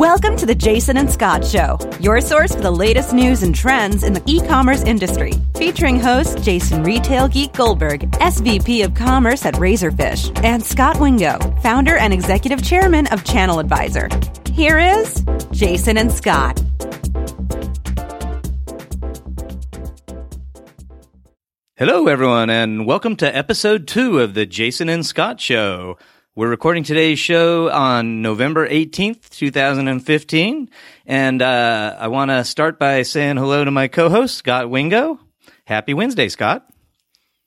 Welcome to the Jason and Scot Show, your source for the latest news and trends in the e commerce industry. Featuring host Jason Retail Geek Goldberg, SVP of Commerce at Razorfish, and Scot Wingo, founder and executive chairman of Channel Advisor. Here is Jason and Scot. Hello, everyone, and welcome to episode two of the Jason and Scot Show. We're recording today's show on November 18th, 2015. And uh, I want to start by saying hello to my co host, Scot Wingo. Happy Wednesday, Scot.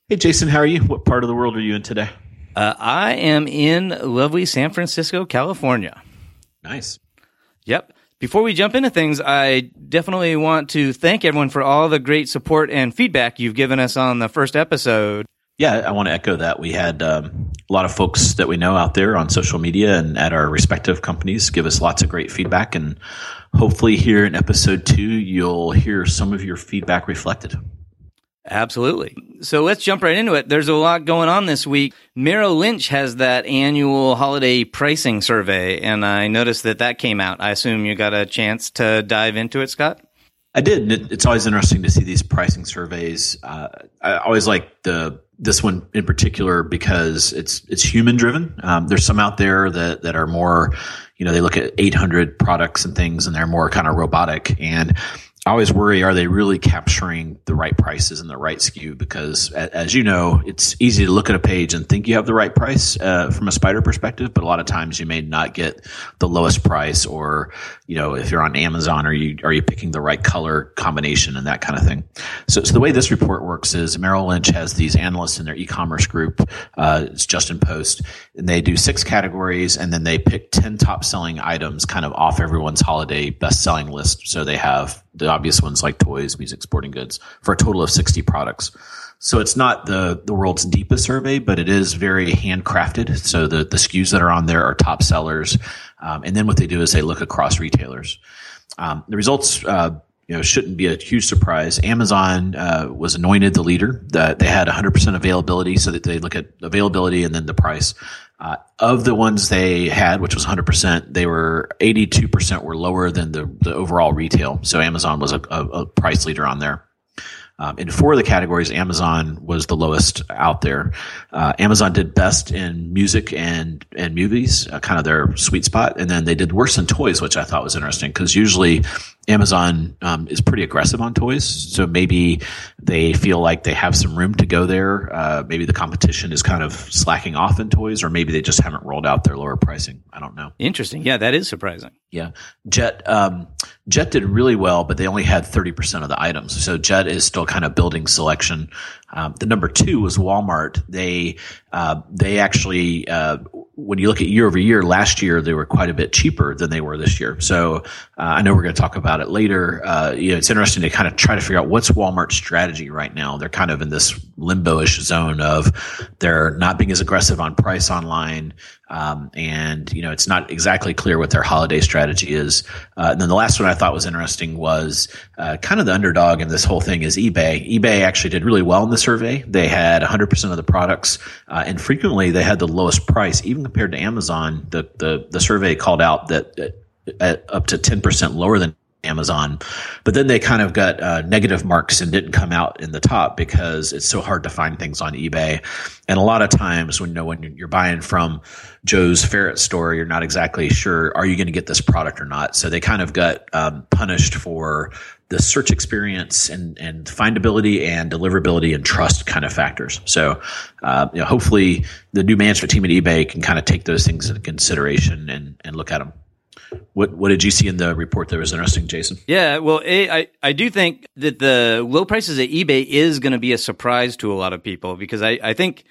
Hey, Jason, how are you? What part of the world are you in today? Uh, I am in lovely San Francisco, California. Nice. Yep. Before we jump into things, I definitely want to thank everyone for all the great support and feedback you've given us on the first episode. Yeah, I want to echo that. We had um, a lot of folks that we know out there on social media and at our respective companies give us lots of great feedback. And hopefully, here in episode two, you'll hear some of your feedback reflected. Absolutely. So let's jump right into it. There's a lot going on this week. Merrill Lynch has that annual holiday pricing survey, and I noticed that that came out. I assume you got a chance to dive into it, Scot? I did. It's always interesting to see these pricing surveys. Uh, I always like the this one in particular because it's it's human driven. Um, there's some out there that that are more, you know, they look at 800 products and things, and they're more kind of robotic. And I always worry, are they really capturing the right prices and the right SKU? Because as you know, it's easy to look at a page and think you have the right price uh, from a spider perspective, but a lot of times you may not get the lowest price or, you know, if you're on Amazon, are you, are you picking the right color combination and that kind of thing? So, so the way this report works is Merrill Lynch has these analysts in their e-commerce group. Uh, it's Justin Post and they do six categories and then they pick 10 top selling items kind of off everyone's holiday best selling list. So they have the obvious ones like toys, music, sporting goods for a total of 60 products. So it's not the, the world's deepest survey, but it is very handcrafted. So the, the SKUs that are on there are top sellers. Um, and then what they do is they look across retailers. Um, the results, uh, you know, shouldn't be a huge surprise. Amazon uh, was anointed the leader. That they had 100% availability, so that they look at availability and then the price. Uh, of the ones they had, which was 100%, they were 82% were lower than the, the overall retail. So Amazon was a, a, a price leader on there. Um, in four of the categories, Amazon was the lowest out there. Uh, Amazon did best in music and and movies, uh, kind of their sweet spot, and then they did worse in toys, which I thought was interesting because usually Amazon um, is pretty aggressive on toys, so maybe they feel like they have some room to go there. Uh, maybe the competition is kind of slacking off in toys, or maybe they just haven't rolled out their lower pricing. I don't know. Interesting. Yeah, that is surprising. Yeah, Jet um, Jet did really well, but they only had thirty percent of the items. So Jet is still kind of building selection. Um, the number two was Walmart. They uh, they actually uh, when you look at year over year, last year they were quite a bit cheaper than they were this year. So uh, I know we're going to talk about it later. Uh, you know, it's interesting to kind of try to figure out what's Walmart's strategy right now. They're kind of in this limbo-ish zone of they're not being as aggressive on price online, um, and you know it's not exactly clear what their holiday strategy is. Uh, and then the last one I thought was interesting was uh, kind of the underdog in this whole thing is eBay. eBay actually did really well in the survey. They had 100% of the products, uh, and frequently they had the lowest price, even compared to Amazon. The the, the survey called out that up to 10% lower than Amazon. But then they kind of got uh, negative marks and didn't come out in the top because it's so hard to find things on eBay. And a lot of times when you know when you're buying from Joe's ferret store, you're not exactly sure are you going to get this product or not. So they kind of got um, punished for the search experience and, and findability and deliverability and trust kind of factors. So, uh, you know, hopefully the new management team at eBay can kind of take those things into consideration and, and look at them. What what did you see in the report that was interesting, Jason? Yeah, well, a, I I do think that the low prices at eBay is going to be a surprise to a lot of people because I I think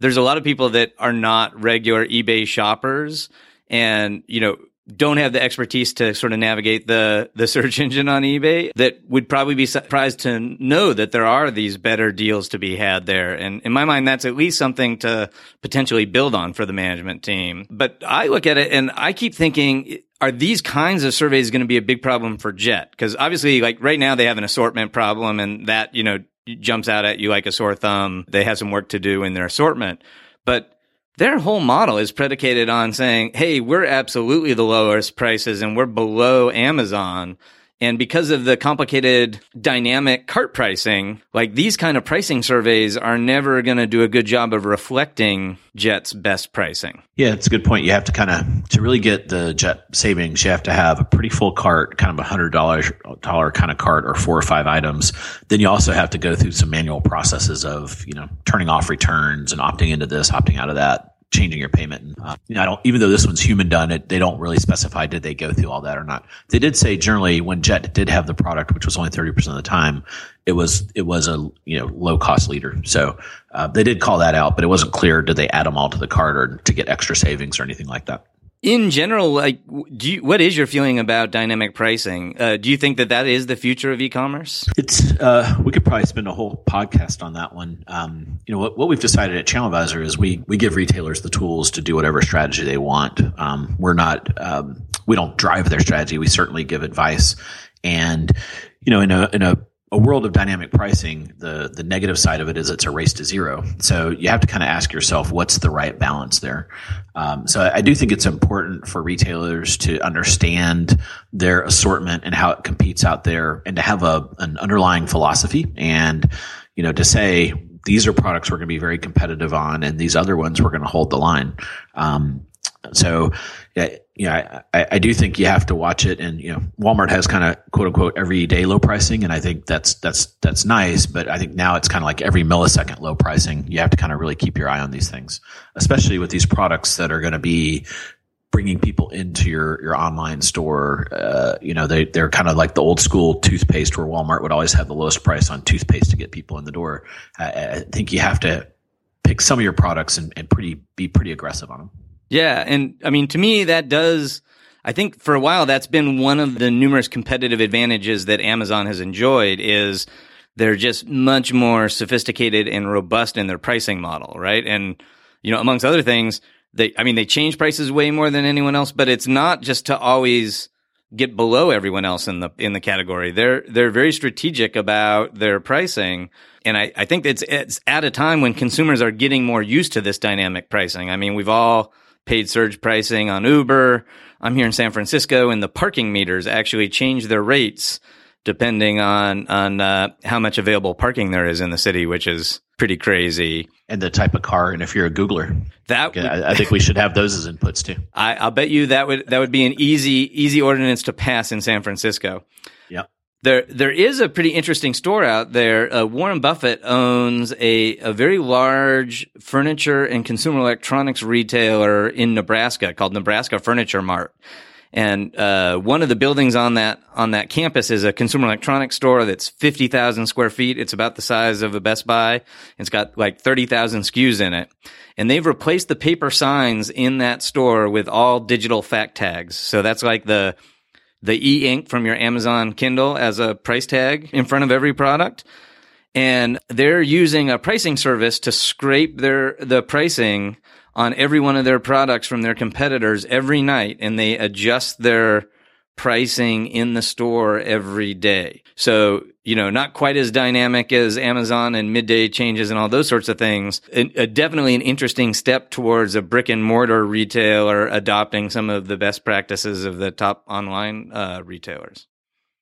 there's a lot of people that are not regular eBay shoppers and you know don't have the expertise to sort of navigate the the search engine on eBay that would probably be surprised to know that there are these better deals to be had there. And in my mind, that's at least something to potentially build on for the management team. But I look at it and I keep thinking, are these kinds of surveys going to be a big problem for Jet? Because obviously, like right now, they have an assortment problem, and that you know jumps out at you like a sore thumb. They have some work to do in their assortment, but their whole model is predicated on saying, Hey, we're absolutely the lowest prices and we're below Amazon. And because of the complicated dynamic cart pricing, like these kind of pricing surveys are never going to do a good job of reflecting Jet's best pricing. Yeah, it's a good point. You have to kind of to really get the Jet savings, you have to have a pretty full cart, kind of a hundred dollars dollar kind of cart or four or five items. Then you also have to go through some manual processes of, you know, turning off returns and opting into this, opting out of that changing your payment. And, uh, you know, I don't, even though this one's human done, it, they don't really specify did they go through all that or not. They did say generally when Jet did have the product, which was only 30% of the time, it was, it was a, you know, low cost leader. So, uh, they did call that out, but it wasn't clear did they add them all to the card or to get extra savings or anything like that in general, like, do you, what is your feeling about dynamic pricing? Uh, do you think that that is the future of e-commerce? It's uh, we could probably spend a whole podcast on that one. Um, you know, what, what we've decided at ChannelAdvisor is we we give retailers the tools to do whatever strategy they want. Um, we're not um, we don't drive their strategy. We certainly give advice, and you know, in a in a a world of dynamic pricing, the the negative side of it is it's a race to zero. So you have to kind of ask yourself, what's the right balance there? Um, so I, do think it's important for retailers to understand their assortment and how it competes out there, and to have a an underlying philosophy, and you know, to say these are products we're going to be very competitive on, and these other ones we're going to hold the line. Um, so, yeah, I, I do think you have to watch it, and you know, Walmart has kind of quote unquote everyday low pricing, and I think that's that's that's nice. But I think now it's kind of like every millisecond low pricing. You have to kind of really keep your eye on these things, especially with these products that are going to be bringing people into your your online store. Uh, you know, they they're kind of like the old school toothpaste, where Walmart would always have the lowest price on toothpaste to get people in the door. I, I think you have to pick some of your products and, and pretty be pretty aggressive on them. Yeah. And I mean, to me, that does, I think for a while, that's been one of the numerous competitive advantages that Amazon has enjoyed is they're just much more sophisticated and robust in their pricing model, right? And, you know, amongst other things, they, I mean, they change prices way more than anyone else, but it's not just to always get below everyone else in the, in the category. They're, they're very strategic about their pricing. And I, I think it's, it's at a time when consumers are getting more used to this dynamic pricing. I mean, we've all, paid surge pricing on Uber. I'm here in San Francisco, and the parking meters actually change their rates depending on on uh, how much available parking there is in the city, which is pretty crazy. And the type of car, and if you're a Googler, that would, I, I, think we should have those as inputs too. I, I'll bet you that would that would be an easy easy ordinance to pass in San Francisco. There, there is a pretty interesting store out there. Uh, Warren Buffett owns a, a very large furniture and consumer electronics retailer in Nebraska called Nebraska Furniture Mart. And uh, one of the buildings on that on that campus is a consumer electronics store that's fifty thousand square feet. It's about the size of a Best Buy. It's got like thirty thousand SKUs in it, and they've replaced the paper signs in that store with all digital fact tags. So that's like the the e-ink from your Amazon Kindle as a price tag in front of every product. And they're using a pricing service to scrape their, the pricing on every one of their products from their competitors every night. And they adjust their pricing in the store every day. So, you know, not quite as dynamic as Amazon and midday changes and all those sorts of things. definitely an interesting step towards a brick and mortar retailer adopting some of the best practices of the top online uh, retailers.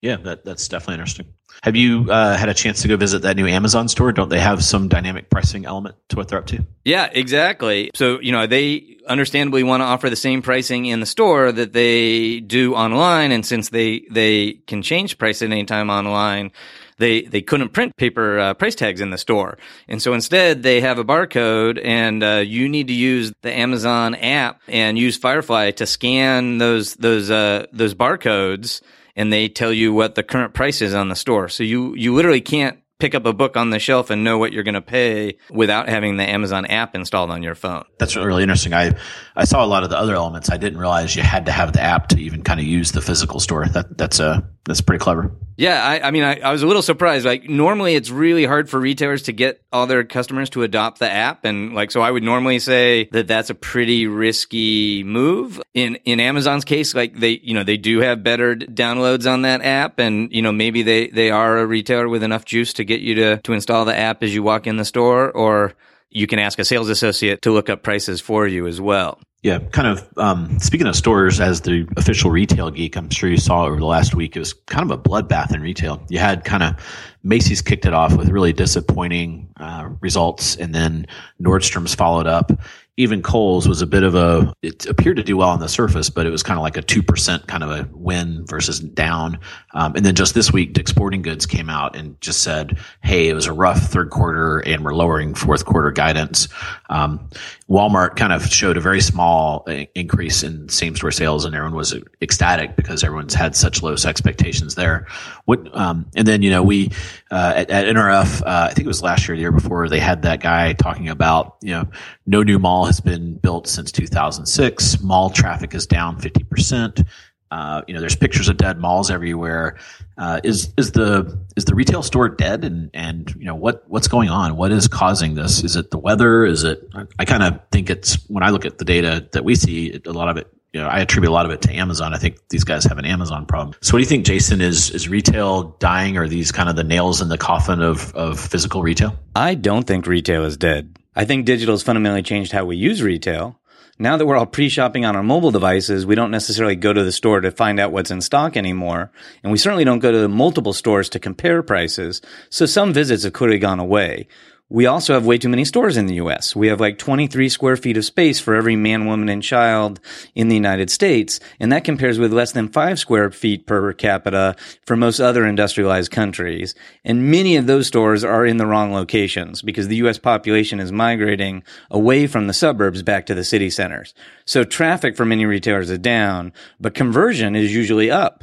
Yeah, that, that's definitely interesting. Have you uh, had a chance to go visit that new Amazon store? Don't they have some dynamic pricing element to what they're up to? Yeah, exactly. So, you know, they understandably want to offer the same pricing in the store that they do online. And since they, they can change price at any time online, they, they couldn't print paper uh, price tags in the store. And so instead they have a barcode and uh, you need to use the Amazon app and use Firefly to scan those, those, uh, those barcodes and they tell you what the current price is on the store. So you, you literally can't pick up a book on the shelf and know what you're going to pay without having the Amazon app installed on your phone. That's really interesting. I I saw a lot of the other elements. I didn't realize you had to have the app to even kind of use the physical store. That that's a uh, that's pretty clever. Yeah, I, I mean, I, I, was a little surprised. Like, normally it's really hard for retailers to get all their customers to adopt the app, and like, so I would normally say that that's a pretty risky move. In in Amazon's case, like they, you know, they do have better downloads on that app, and you know, maybe they they are a retailer with enough juice to get you to to install the app as you walk in the store, or you can ask a sales associate to look up prices for you as well. Yeah, kind of. Um, speaking of stores, as the official retail geek, I'm sure you saw over the last week, it was kind of a bloodbath in retail. You had kind of Macy's kicked it off with really disappointing uh, results, and then Nordstrom's followed up even Kohl's was a bit of a, it appeared to do well on the surface, but it was kind of like a 2% kind of a win versus down. Um, and then just this week, Dick's Sporting Goods came out and just said, Hey, it was a rough third quarter and we're lowering fourth quarter guidance. Um, Walmart kind of showed a very small uh, increase in same store sales and everyone was ecstatic because everyone's had such low expectations there. What, um, and then, you know, we, uh, at, at, NRF, uh, I think it was last year, the year before, they had that guy talking about, you know, no new mall has been built since 2006. Mall traffic is down 50%. Uh, you know, there's pictures of dead malls everywhere. Uh, is is the is the retail store dead? And and you know what what's going on? What is causing this? Is it the weather? Is it? I kind of think it's when I look at the data that we see, a lot of it. You know, I attribute a lot of it to Amazon. I think these guys have an Amazon problem. So, what do you think, Jason? Is is retail dying? Or these kind of the nails in the coffin of of physical retail? I don't think retail is dead. I think digital has fundamentally changed how we use retail. Now that we're all pre-shopping on our mobile devices, we don't necessarily go to the store to find out what's in stock anymore. And we certainly don't go to multiple stores to compare prices. So some visits have clearly gone away. We also have way too many stores in the US. We have like 23 square feet of space for every man, woman, and child in the United States. And that compares with less than five square feet per capita for most other industrialized countries. And many of those stores are in the wrong locations because the US population is migrating away from the suburbs back to the city centers. So traffic for many retailers is down, but conversion is usually up.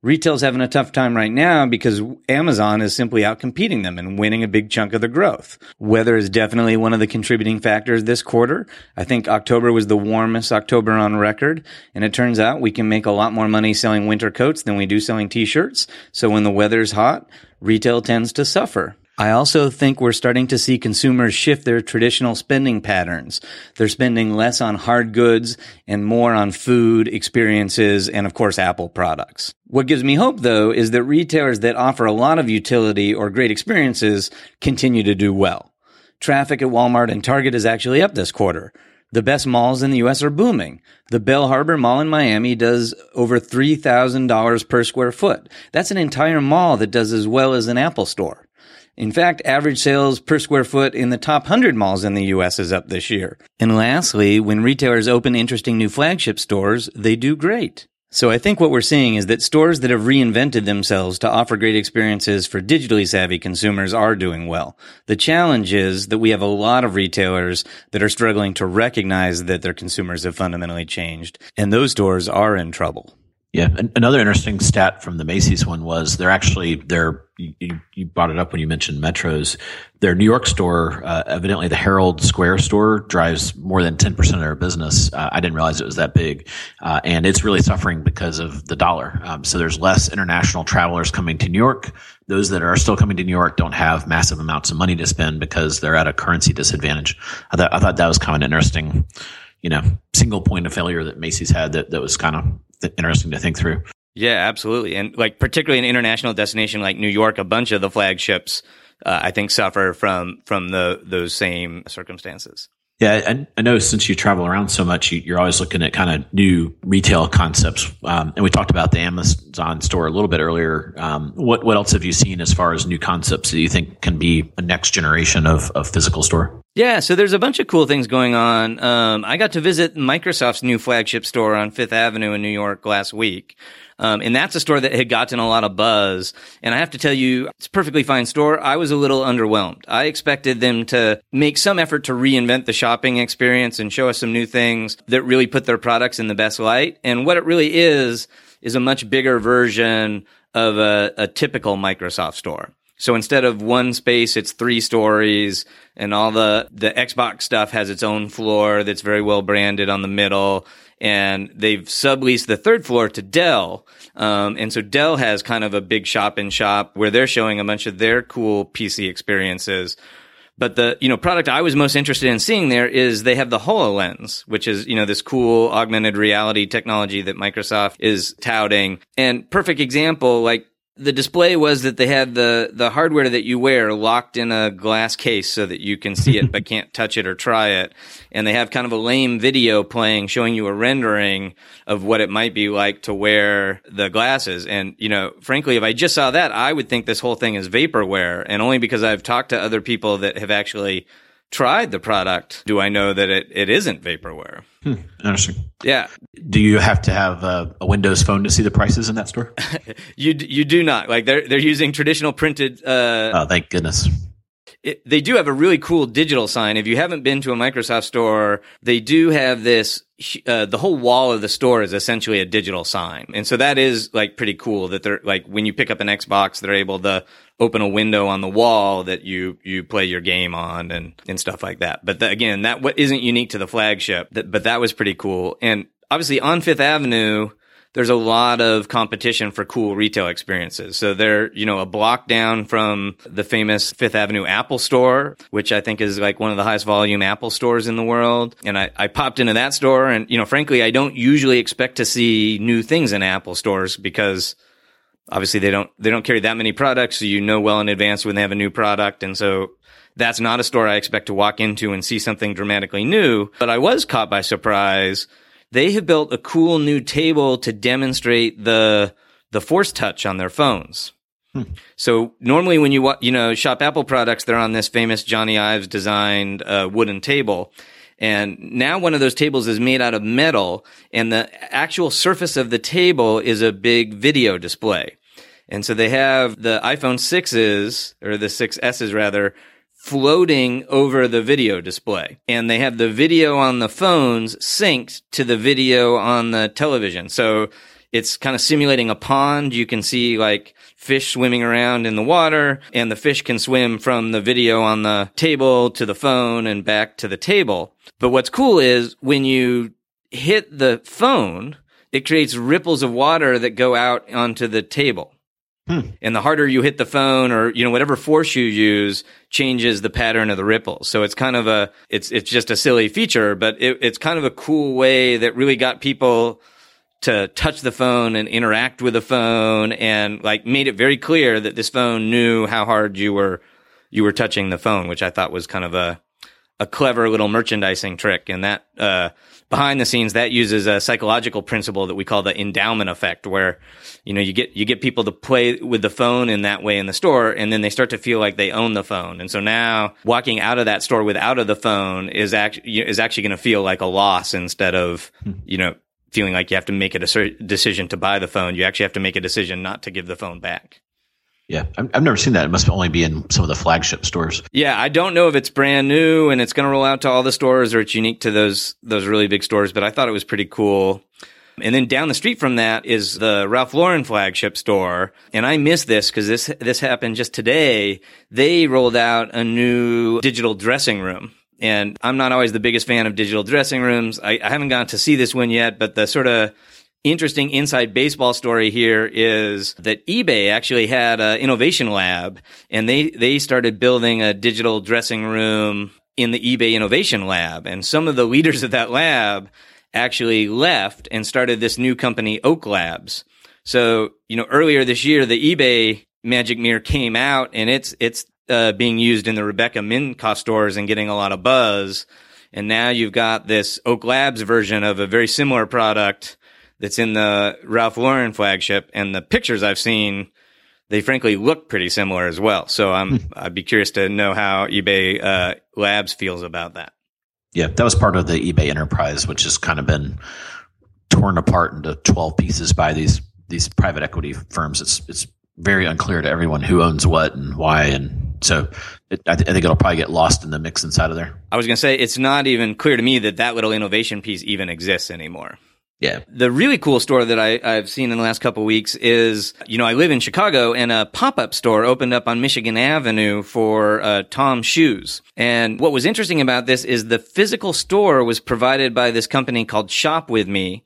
Retail's having a tough time right now because Amazon is simply out competing them and winning a big chunk of the growth. Weather is definitely one of the contributing factors this quarter. I think October was the warmest October on record. And it turns out we can make a lot more money selling winter coats than we do selling t-shirts. So when the weather's hot, retail tends to suffer. I also think we're starting to see consumers shift their traditional spending patterns. They're spending less on hard goods and more on food, experiences, and of course, Apple products. What gives me hope though is that retailers that offer a lot of utility or great experiences continue to do well. Traffic at Walmart and Target is actually up this quarter. The best malls in the US are booming. The Bal Harbour Mall in Miami does over $3,000 per square foot. That's an entire mall that does as well as an Apple store. In fact, average sales per square foot in the top 100 malls in the US is up this year. And lastly, when retailers open interesting new flagship stores, they do great. So I think what we're seeing is that stores that have reinvented themselves to offer great experiences for digitally savvy consumers are doing well. The challenge is that we have a lot of retailers that are struggling to recognize that their consumers have fundamentally changed, and those stores are in trouble. Yeah, another interesting stat from the Macy's one was they're actually they're you, you brought it up when you mentioned metros. Their New York store, uh, evidently the Herald Square store, drives more than ten percent of their business. Uh, I didn't realize it was that big, uh, and it's really suffering because of the dollar. Um, so there's less international travelers coming to New York. Those that are still coming to New York don't have massive amounts of money to spend because they're at a currency disadvantage. I, th- I thought that was kind of an interesting you know single point of failure that Macy's had that that was kind of interesting to think through. Yeah, absolutely, and like particularly an international destination like New York, a bunch of the flagships uh, I think suffer from from the those same circumstances. Yeah, I, I, know since you travel around so much, you, are always looking at kind of new retail concepts. Um, and we talked about the Amazon store a little bit earlier. Um, what what else have you seen as far as new concepts that you think can be a next generation of, of physical store? Yeah, so there's a bunch of cool things going on. Um, I got to visit Microsoft's new flagship store on Fifth Avenue in New York last week. Um, and that's a store that had gotten a lot of buzz. And I have to tell you, it's a perfectly fine store. I was a little underwhelmed. I expected them to make some effort to reinvent the shopping experience and show us some new things that really put their products in the best light. And what it really is, is a much bigger version of a, a typical Microsoft store. So instead of one space, it's three stories and all the, the Xbox stuff has its own floor that's very well branded on the middle. And they've subleased the third floor to Dell. Um, and so Dell has kind of a big shop in shop where they're showing a bunch of their cool PC experiences. But the, you know, product I was most interested in seeing there is they have the HoloLens, which is, you know, this cool augmented reality technology that Microsoft is touting. And perfect example, like the display was that they had the the hardware that you wear locked in a glass case so that you can see it but can't touch it or try it. And they have kind of a lame video playing showing you a rendering of what it might be like to wear the glasses. And you know frankly if i just saw that i would think this whole thing is vaporware. And only because i've talked to other people that have actually tried the product do I know that it, it isn't vaporware. Hmm, interesting. Yeah. Do you have to have a, a, Windows phone to see the prices in that store? you you do not. Like they're they're using traditional printed. Uh, oh, thank goodness. It, they do have a really cool digital sign. If you haven't been to a Microsoft store, they do have this. Uh, the whole wall of the store is essentially a digital sign, and so that is like pretty cool. That they're like when you pick up an Xbox, they're able to open a window on the wall that you you play your game on and and stuff like that. But the, again, that what isn't unique to the flagship. That, but that was pretty cool. And obviously on Fifth Avenue, there's a lot of competition for cool retail experiences. So they're, you know, a block down from the famous Fifth Avenue Apple store, which I think is like one of the highest volume Apple stores in the world. And I, I popped into that store and, you know, frankly, I don't usually expect to see new things in Apple stores because obviously they don't they don't carry that many products so you know well in advance when they have a new product and so that's not a store I expect to walk into and see something dramatically new but I was caught by surprise they have built a cool new table to demonstrate the the force touch on their phones hmm. so normally when you you know shop Apple products they're on this famous Jony Ives designed uh, wooden table and now one of those tables is made out of metal and the actual surface of the table is a big video display. And so they have the iPhone 6s, or the 6s rather, floating over the video display. And they have the video on the phones synced to the video on the television. So it's kind of simulating a pond. You can see like fish swimming around in the water and the fish can swim from the video on the table to the phone and back to the table. But what's cool is when you hit the phone, it creates ripples of water that go out onto the table. Hmm. And the harder you hit the phone or, you know, whatever force you use changes the pattern of the ripples. So it's kind of a, it's, it's just a silly feature, but it, it's kind of a cool way that really got people to touch the phone and interact with the phone and like made it very clear that this phone knew how hard you were, you were touching the phone, which I thought was kind of a, a clever little merchandising trick. And that, uh, behind the scenes that uses a psychological principle that we call the endowment effect where you know you get you get people to play with the phone in that way in the store and then they start to feel like they own the phone. And so now walking out of that store without of the phone is actually is actually going to feel like a loss instead of hmm. you know feeling like you have to make a decision to buy the phone. You actually have to make a decision not to give the phone back yeah, I've never seen that. It must only be in some of the flagship stores. Yeah, I don't know if it's brand new and it's going to roll out to all the stores or it's unique to those those really big stores, but I thought it was pretty cool. And then down the street from that is the Ralph Lauren flagship store. And I missed this because this, this happened just today. They rolled out a new digital dressing room. And I'm not always the biggest fan of digital dressing rooms. I, I haven't gotten to see this one yet, but the sort of interesting inside baseball story here is that eBay actually had an innovation lab and they, they started building a digital dressing room in the eBay innovation lab. And some of the leaders of that lab actually left and started this new company, Oak Labs. So, you know, earlier this year, the eBay Magic Mirror came out and it's, it's, uh, being used in the Rebecca Minkoff stores and getting a lot of buzz. And now you've got this Oak Labs version of a very similar product that's in the Ralph Lauren flagship, and the pictures I've seen, they frankly look pretty similar as well. So I'm hmm. I'd be curious to know how eBay uh, Labs feels about that. Yeah, that was part of the eBay enterprise, which has kind of been torn apart into twelve pieces by these these private equity firms. It's it's very unclear to everyone who owns what and why, and so it, I, th- I, think it'll probably get lost in the mix inside of there. I was going to say it's not even clear to me that that little innovation piece even exists anymore. Yeah. The really cool store that I, have seen in the last couple weeks is, you know, I live in Chicago and a pop-up store opened up on Michigan Avenue for uh, Tom Shoes. And what was interesting about this is the physical store was provided by this company called Shop With Me.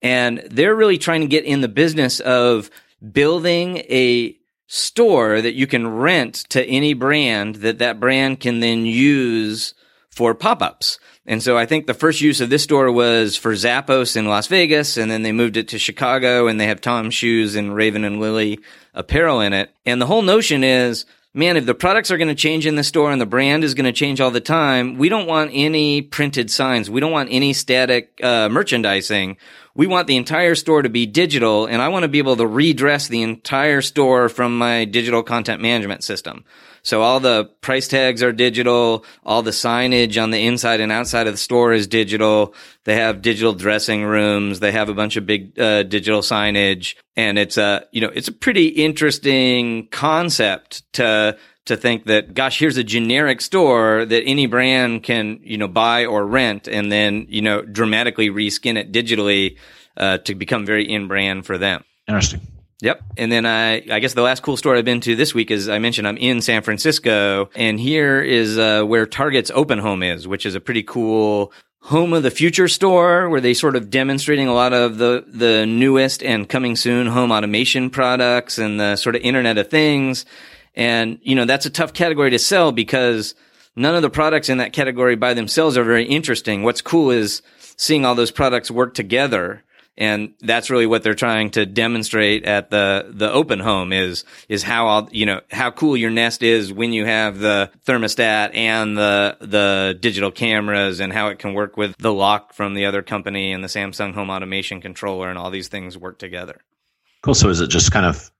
And they're really trying to get in the business of building a store that you can rent to any brand that that brand can then use for pop-ups. And so I think the first use of this store was for Zappos in Las Vegas, and then they moved it to Chicago, and they have Tom Shoes and Raven and Lily apparel in it. And the whole notion is, man, if the products are going to change in the store and the brand is going to change all the time, we don't want any printed signs. We don't want any static uh, merchandising. We want the entire store to be digital, and I want to be able to redress the entire store from my digital content management system. So all the price tags are digital. All the signage on the inside and outside of the store is digital. They have digital dressing rooms. They have a bunch of big uh, digital signage, and it's a you know it's a pretty interesting concept to to think that gosh here's a generic store that any brand can you know buy or rent and then you know dramatically reskin it digitally uh, to become very in brand for them interesting Yep. And then I, I guess the last cool store I've been to this week is I mentioned I'm in San Francisco and here is uh, where Target's open home is, which is a pretty cool home of the future store where they sort of demonstrating a lot of the, the newest and coming soon home automation products and the sort of internet of things. And, you know, that's a tough category to sell because none of the products in that category by themselves are very interesting. What's cool is seeing all those products work together and that's really what they're trying to demonstrate at the the open home is is how all you know how cool your nest is when you have the thermostat and the the digital cameras and how it can work with the lock from the other company and the Samsung home automation controller and all these things work together. Cool. So is it just kind of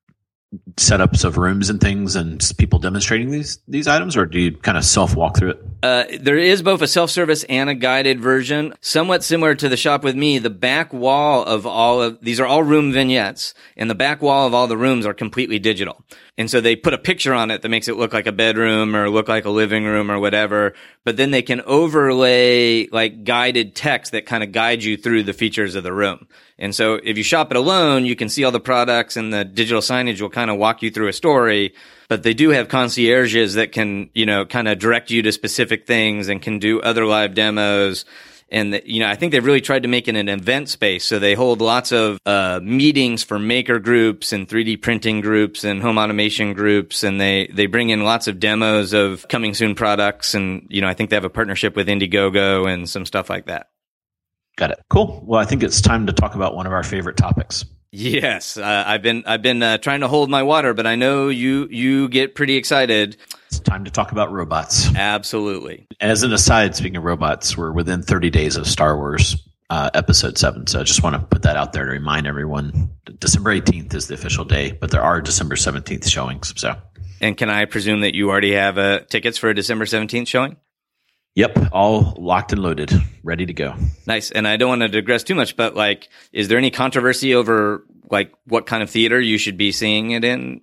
setups of rooms and things and people demonstrating these these items or do you kind of self walk through it? Uh, there is both a self-service and a guided version somewhat similar to the shop with me. The back wall of all of these are all room vignettes and the back wall of all the rooms are completely digital and so they put a picture on it that makes it look like a bedroom or look like a living room or whatever but then they can overlay like guided text that kind of guide you through the features of the room and so if you shop it alone, you can see all the products and the digital signage will kind of walk you through a story. But they do have concierges that can, you know, kind of direct you to specific things and can do other live demos. And, you know, I think they've really tried to make it an event space. So they hold lots of uh, meetings for maker groups and 3D printing groups and home automation groups. And they, they bring in lots of demos of coming soon products. And, you know, I think they have a partnership with Indiegogo and some stuff like that. Got it. Cool. Well, I think it's time to talk about one of our favorite topics. Yes, uh, I've been I've been uh, trying to hold my water, but I know you you get pretty excited. It's time to talk about robots. Absolutely. As an aside, speaking of robots, we're within 30 days of Star Wars uh, Episode Seven, so I just want to put that out there to remind everyone. December 18th is the official day, but there are December 17th showings. So, and can I presume that you already have uh, tickets for a December 17th showing? Yep, all locked and loaded, ready to go. Nice. And I don't want to digress too much, but like, is there any controversy over like what kind of theater you should be seeing it in?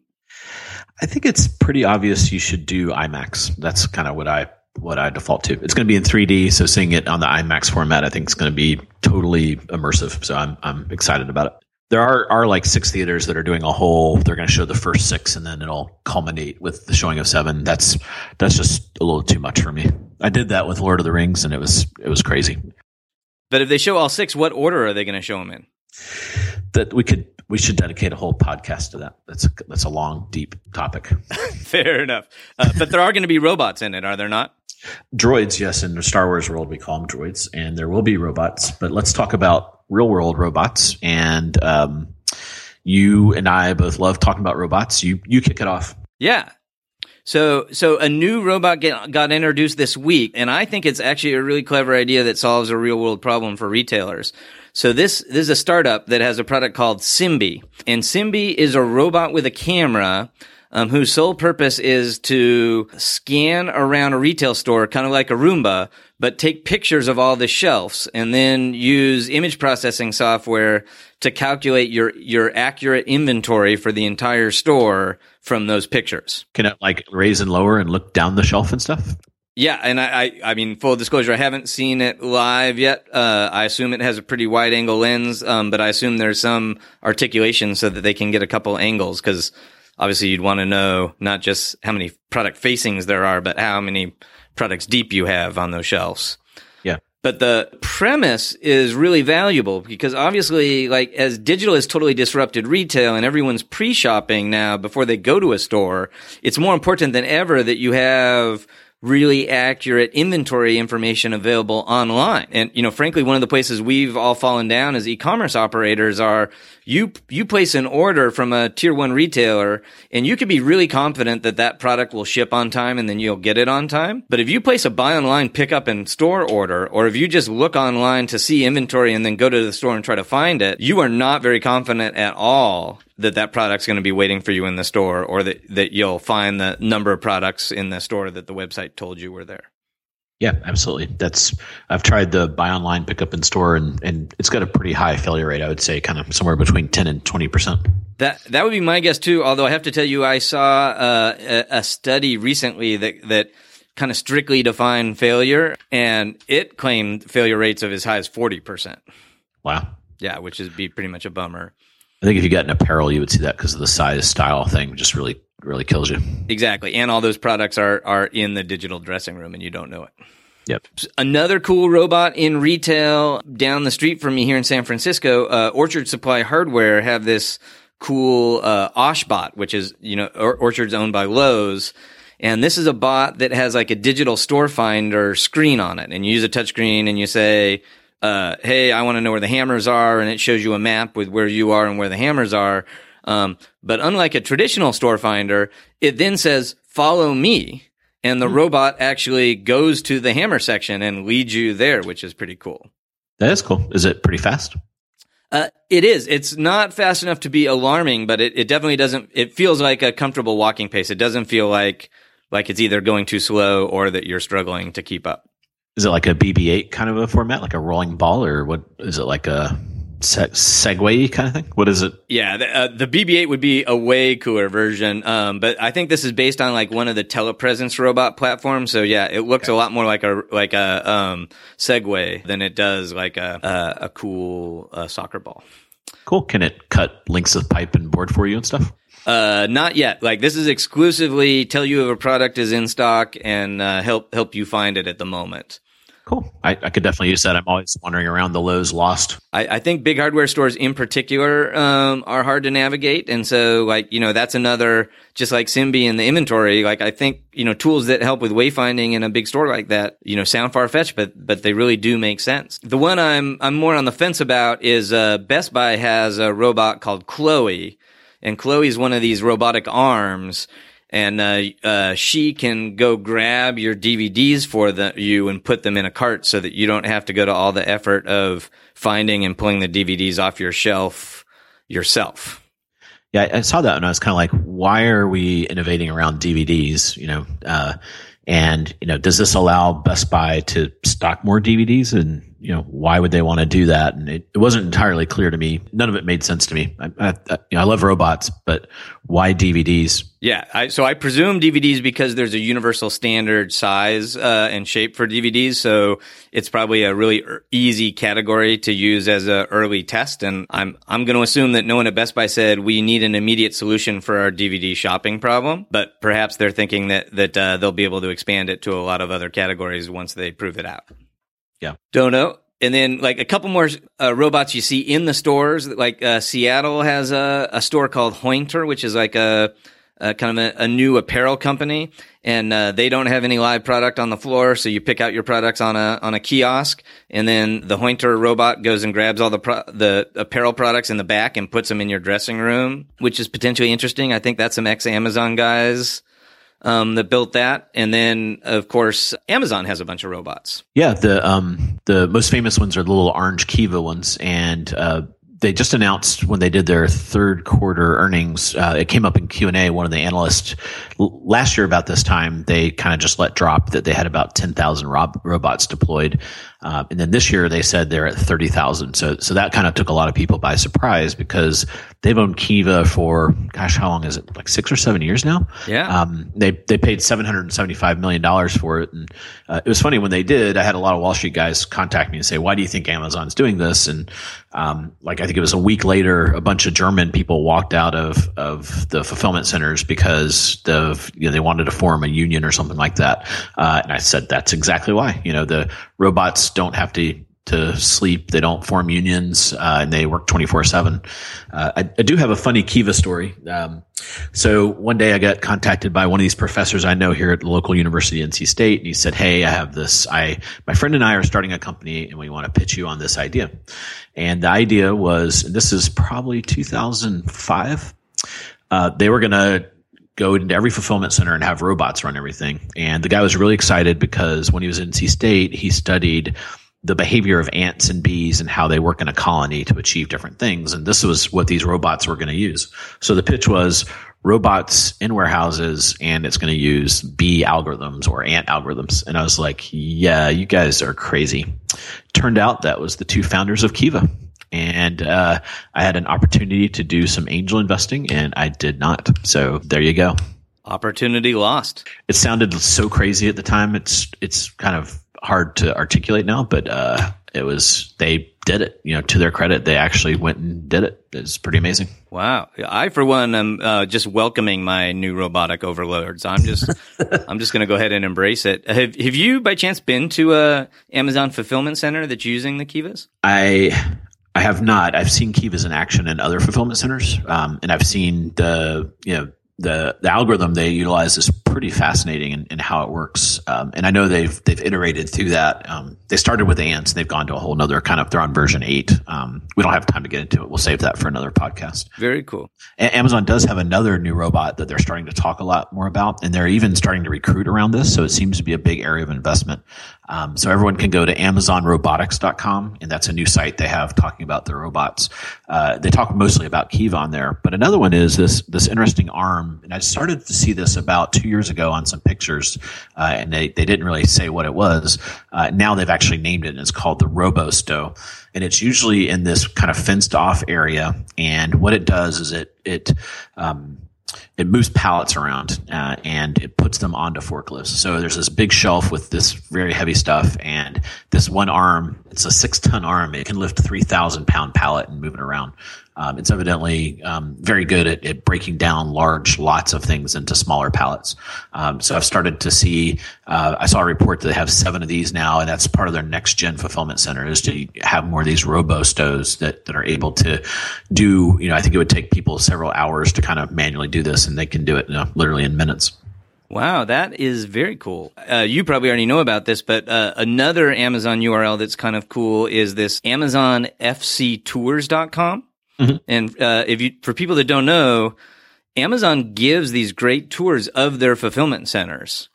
I think it's pretty obvious you should do IMAX. That's kind of what I what I default to. It's going to be in 3D, so seeing it on the IMAX format, I think is going to be totally immersive. So I'm I'm excited about it. There are are like six theaters that are doing a whole. They're going to show the first six, and then it'll culminate with the showing of seven. That's that's just a little too much for me. I did that with Lord of the Rings, and it was it was crazy. But if they show all six, what order are they going to show them in? That we could we should dedicate a whole podcast to that. That's a, that's a long, deep topic. Fair enough. Uh, but there are going to be robots in it, are there not? Droids, yes. In the Star Wars world, we call them droids, and there will be robots. But let's talk about real world robots. And um, you and I both love talking about robots. You you kick it off. Yeah. So, so a new robot get, got introduced this week, and I think it's actually a really clever idea that solves a real world problem for retailers. So this, this is a startup that has a product called Simbe, and Simbe is a robot with a camera um, whose sole purpose is to scan around a retail store, kind of like a Roomba, but take pictures of all the shelves and then use image processing software to calculate your your accurate inventory for the entire store from those pictures. Can it like raise and lower and look down the shelf and stuff? Yeah, and I, I, I mean, full disclosure, I haven't seen it live yet. Uh, I assume it has a pretty wide angle lens, um, but I assume there's some articulation so that they can get a couple angles because obviously you'd want to know not just how many product facings there are, but how many products deep you have on those shelves. Yeah. But the premise is really valuable because obviously, like, as digital has totally disrupted retail and everyone's pre-shopping now before they go to a store, it's more important than ever that you have really accurate inventory information available online. And, you know, frankly, one of the places we've all fallen down as e-commerce operators are you, you place an order from a tier one retailer and you can be really confident that that product will ship on time and then you'll get it on time. But if you place a buy online, pick up and store order, or if you just look online to see inventory and then go to the store and try to find it, you are not very confident at all that that product's going to be waiting for you in the store or that, that you'll find the number of products in the store that the website told you were there. Yeah, absolutely. That's I've tried the buy online, pick up in store, and and it's got a pretty high failure rate. I would say, kind of somewhere between ten and twenty percent. That that would be my guess too. Although I have to tell you, I saw uh, a, a study recently that that kind of strictly defined failure, and it claimed failure rates of as high as forty percent. Wow. Yeah, which is be pretty much a bummer. I think if you got an apparel, you would see that because of the size style thing just really really kills you. Exactly. And all those products are are in the digital dressing room and you don't know it. Yep. Another cool robot in retail down the street from me here in San Francisco, uh, Orchard Supply Hardware have this cool uh, Oshbot, which is you know or- Orchard's owned by Lowe's, and this is a bot that has like a digital store finder screen on it, and you use a touchscreen and you say, uh, "Hey, I want to know where the hammers are," and it shows you a map with where you are and where the hammers are. Um, but unlike a traditional store finder, it then says, follow me. And the mm-hmm. robot actually goes to the hammer section and leads you there, which is pretty cool. That is cool. Is it pretty fast? Uh, it is. It's not fast enough to be alarming, but it, it definitely doesn't, it feels like a comfortable walking pace. It doesn't feel like, like it's either going too slow or that you're struggling to keep up. Is it like a BB-8 kind of a format, like a rolling ball, or what is it like a se- Segway kind of thing? What is it? Yeah, the, uh, the BB-8 would be a way cooler version, um, but I think this is based on like one of the telepresence robot platforms. So yeah, it looks okay. a lot more like a like a um, Segway than it does like a a, a cool uh, soccer ball. Cool. Can it cut lengths of pipe and board for you and stuff? Uh, not yet. Like this is exclusively tell you if a product is in stock and uh, help help you find it at the moment. Cool. I, I, could definitely use that. I'm always wandering around the Lowe's lost. I, I think big hardware stores in particular um, are hard to navigate, and so like you know that's another just like Simbe and the inventory. Like I think you know tools that help with wayfinding in a big store like that you know sound far fetched, but but they really do make sense. The one I'm I'm more on the fence about is uh, Best Buy has a robot called Chloe, and Chloe is one of these robotic arms and uh, uh, she can go grab your DVDs for the, you and put them in a cart so that you don't have to go to all the effort of finding and pulling the DVDs off your shelf yourself. Yeah, I saw that and I was kind of like, why are we innovating around DVDs? You know, uh, and you know, does this allow Best Buy to stock more DVDs and you know, why would they want to do that? And it, it wasn't entirely clear to me. None of it made sense to me. I, I, I, you know, I love robots, but why DVDs? Yeah. I, so I presume DVDs because there's a universal standard size uh, and shape for DVDs. So it's probably a really easy category to use as an early test. And I'm, I'm going to assume that no one at Best Buy said we need an immediate solution for our DVD shopping problem, but perhaps they're thinking that, that uh, they'll be able to expand it to a lot of other categories once they prove it out. Yeah. Don't know. And then like a couple more uh, robots you see in the stores. Like uh, Seattle has a, a store called Hointer, which is like a, a kind of a, a, new apparel company, and uh, they don't have any live product on the floor, so you pick out your products on a on a kiosk, and then the Hointer robot goes and grabs all the pro- the apparel products in the back and puts them in your dressing room, which is potentially interesting. I think that's some ex Amazon guys um, that built that, and then of course Amazon has a bunch of robots. Yeah, the um, the most famous ones are the little orange Kiva ones, and uh, they just announced when they did their third quarter earnings. Uh, it came up in Q and A. One of the analysts last year about this time they kind of just let drop that they had about ten thousand rob- robots deployed, uh, and then this year they said they're at thirty thousand. So so that kind of took a lot of people by surprise because they've owned Kiva for gosh, how long is it? Like six or seven years now. Yeah. Um, they they paid seven hundred and seventy five million dollars for it, and uh, it was funny when they did. I had a lot of Wall Street guys contact me and say, "Why do you think Amazon's doing this?" And um, like I think it was a week later, a bunch of German people walked out of of the fulfillment centers because the you know, they wanted to form a union or something like that. Uh, and I said that's exactly why. You know, the robots don't have to to sleep. They don't form unions, uh, and they work 24 seven. Uh, I, do have a funny Kiva story. Um, so one day I got contacted by one of these professors I know here at the local university, NC State, and he said, Hey, I have this, I, my friend and I are starting a company and we want to pitch you on this idea. And the idea was, this is probably 2005. Uh, they were going to go into every fulfillment center and have robots run everything. And the guy was really excited because when he was at NC State, he studied the behavior of ants and bees and how they work in a colony to achieve different things. And this was what these robots were going to use. So the pitch was robots in warehouses and it's going to use bee algorithms or ant algorithms. And I was like, yeah, you guys are crazy. Turned out that was the two founders of Kiva and uh, I had an opportunity to do some angel investing, and I did not. So there you go. Opportunity lost. It sounded so crazy at the time. It's it's kind of hard to articulate now, but uh, it was they did it. You know, to their credit, they actually went and did it. It's pretty amazing. Wow, I for one am uh, just welcoming my new robotic overlords. I'm just I'm just going to go ahead and embrace it. Have Have you by chance been to a Amazon fulfillment center that's using the Kivas? I I have not. I've seen Kivas in action in other fulfillment centers, um, and I've seen the you know the the algorithm they utilize is pretty fascinating in, in how it works. Um, and I know they've they've iterated through that. Um, they started with ants, and they've gone to a whole nother kind of. They're on version eight. Um, we don't have time to get into it. We'll save that for another podcast. Very cool. A- Amazon does have another new robot that they're starting to talk a lot more about, and they're even starting to recruit around this. So it seems to be a big area of investment. Um, so everyone can go to AmazonRobotics.com, and that's a new site they have talking about the robots. Uh, they talk mostly about Kiva on there, but another one is this this interesting arm, and I started to see this about two years ago on some pictures, uh, and they they didn't really say what it was. Uh, now they've actually named it, and it's called the RoboStow, and it's usually in this kind of fenced off area. And what it does is it it um, it moves pallets around uh, and it puts them onto forklifts. So there's this big shelf with this very heavy stuff, and this one arm, it's a six ton arm. It can lift 3,000 pound pallet and move it around. Um, it's evidently um, very good at, at, breaking down large lots of things into smaller pallets. Um, so I've started to see. Uh, I saw a report that they have seven of these now, and that's part of their next gen fulfillment center is to have more of these robo stows that that are able to do. You know, I think it would take people several hours to kind of manually do this, and they can do it you know, literally in minutes. Wow, that is very cool. Uh, you probably already know about this, but uh, another Amazon URL that's kind of cool is this AmazonFCTours.com. Mm-hmm. And uh, if you, for people that don't know, Amazon gives these great tours of their fulfillment centers.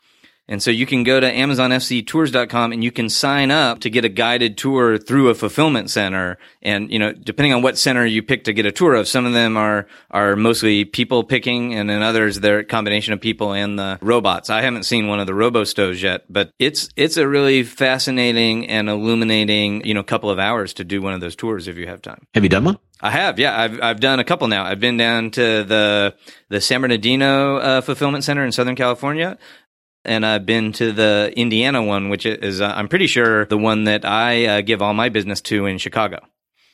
And so you can go to AmazonFCTours.com and you can sign up to get a guided tour through a fulfillment center. And, you know, depending on what center you pick to get a tour of, some of them are, are mostly people picking and then others they're a combination of people and the robots. I haven't seen one of the robo stows yet, but it's, it's a really fascinating and illuminating, you know, couple of hours to do one of those tours if you have time. Have you done one? I have, yeah. I've I've done a couple now. I've been down to the the San Bernardino uh, fulfillment center in Southern California and I've been to the Indiana one, which is uh, I'm pretty sure the one that I uh, give all my business to in Chicago.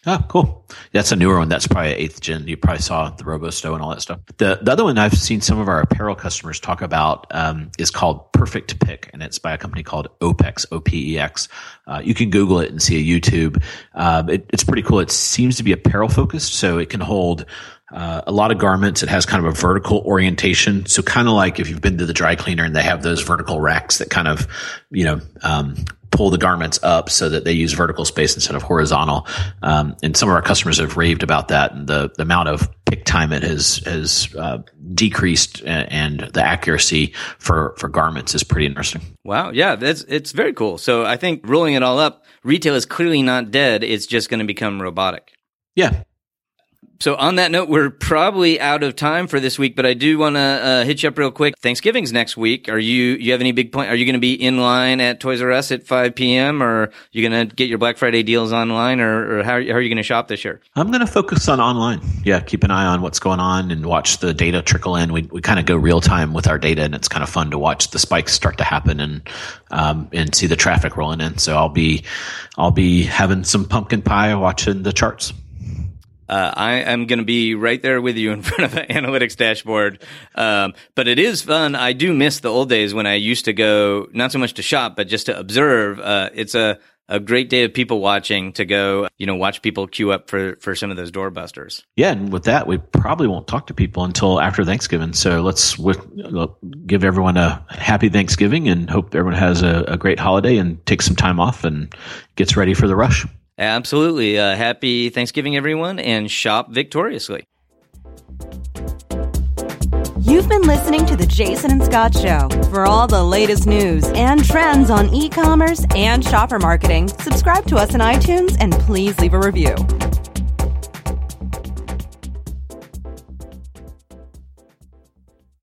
Oh, cool. That's a newer one. That's probably eighth gen. You probably saw the RoboStow and all that stuff. The the other one I've seen some of our apparel customers talk about um, is called Perfect Pick, and it's by a company called OPEX, O P E X. Uh, you can Google it and see a YouTube. Uh, it, it's pretty cool. It seems to be apparel focused, so it can hold uh, a lot of garments. It has kind of a vertical orientation. So kind of like if you've been to the dry cleaner and they have those vertical racks that kind of, you know, um, pull the garments up so that they use vertical space instead of horizontal. Um, and some of our customers have raved about that and the, the amount of pick time it has, has, uh, decreased and, and the accuracy for, for garments is pretty interesting. Wow. Yeah. That's, it's very cool. So I think rolling it all up, retail is clearly not dead. It's just going to become robotic. Yeah. So on that note, we're probably out of time for this week, but I do want to uh, hit you up real quick. Thanksgiving's next week. Are you you have any big point? Are you going to be in line at Toys R Us at 5 p.m. or are you going to get your Black Friday deals online or, or how, are you going to shop this year? I'm going to focus on online. Yeah, keep an eye on what's going on and watch the data trickle in. We we kind of go real time with our data, and it's kind of fun to watch the spikes start to happen and um, and see the traffic rolling in. So I'll be I'll be having some pumpkin pie watching the charts. Uh, I am going to be right there with you in front of the analytics dashboard. Um, but it is fun. I do miss the old days when I used to go, not so much to shop, but just to observe. Uh, it's a, a great day of people watching to go, you know, watch people queue up for, for some of those doorbusters. Yeah. And with that, we probably won't talk to people until after Thanksgiving. So let's give everyone a happy Thanksgiving and hope everyone has a, a great holiday and takes some time off and gets ready for the rush. Absolutely. Uh, happy Thanksgiving, everyone, and shop victoriously. You've been listening to the Jason and Scot Show. For all the latest news and trends on e commerce and shopper marketing, subscribe to us on iTunes and please leave a review.